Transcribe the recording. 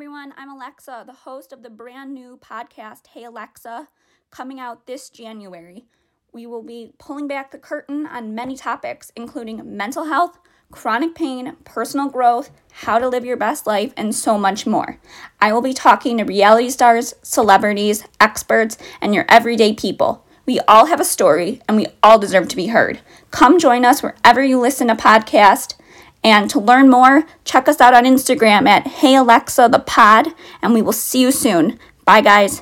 I'm Alexa, the host of the brand new podcast, Hey Alexa, coming out this January. We will be pulling back the curtain on many topics, including mental health, chronic pain, personal growth, how to live your best life, and so much more. I will be talking to reality stars, celebrities, experts, and your everyday people. We all have a story and we all deserve to be heard. Come join us wherever you listen to podcasts. And to learn more, check us out on Instagram at Hey Alexa the Pod, and we will see you soon. Bye, guys.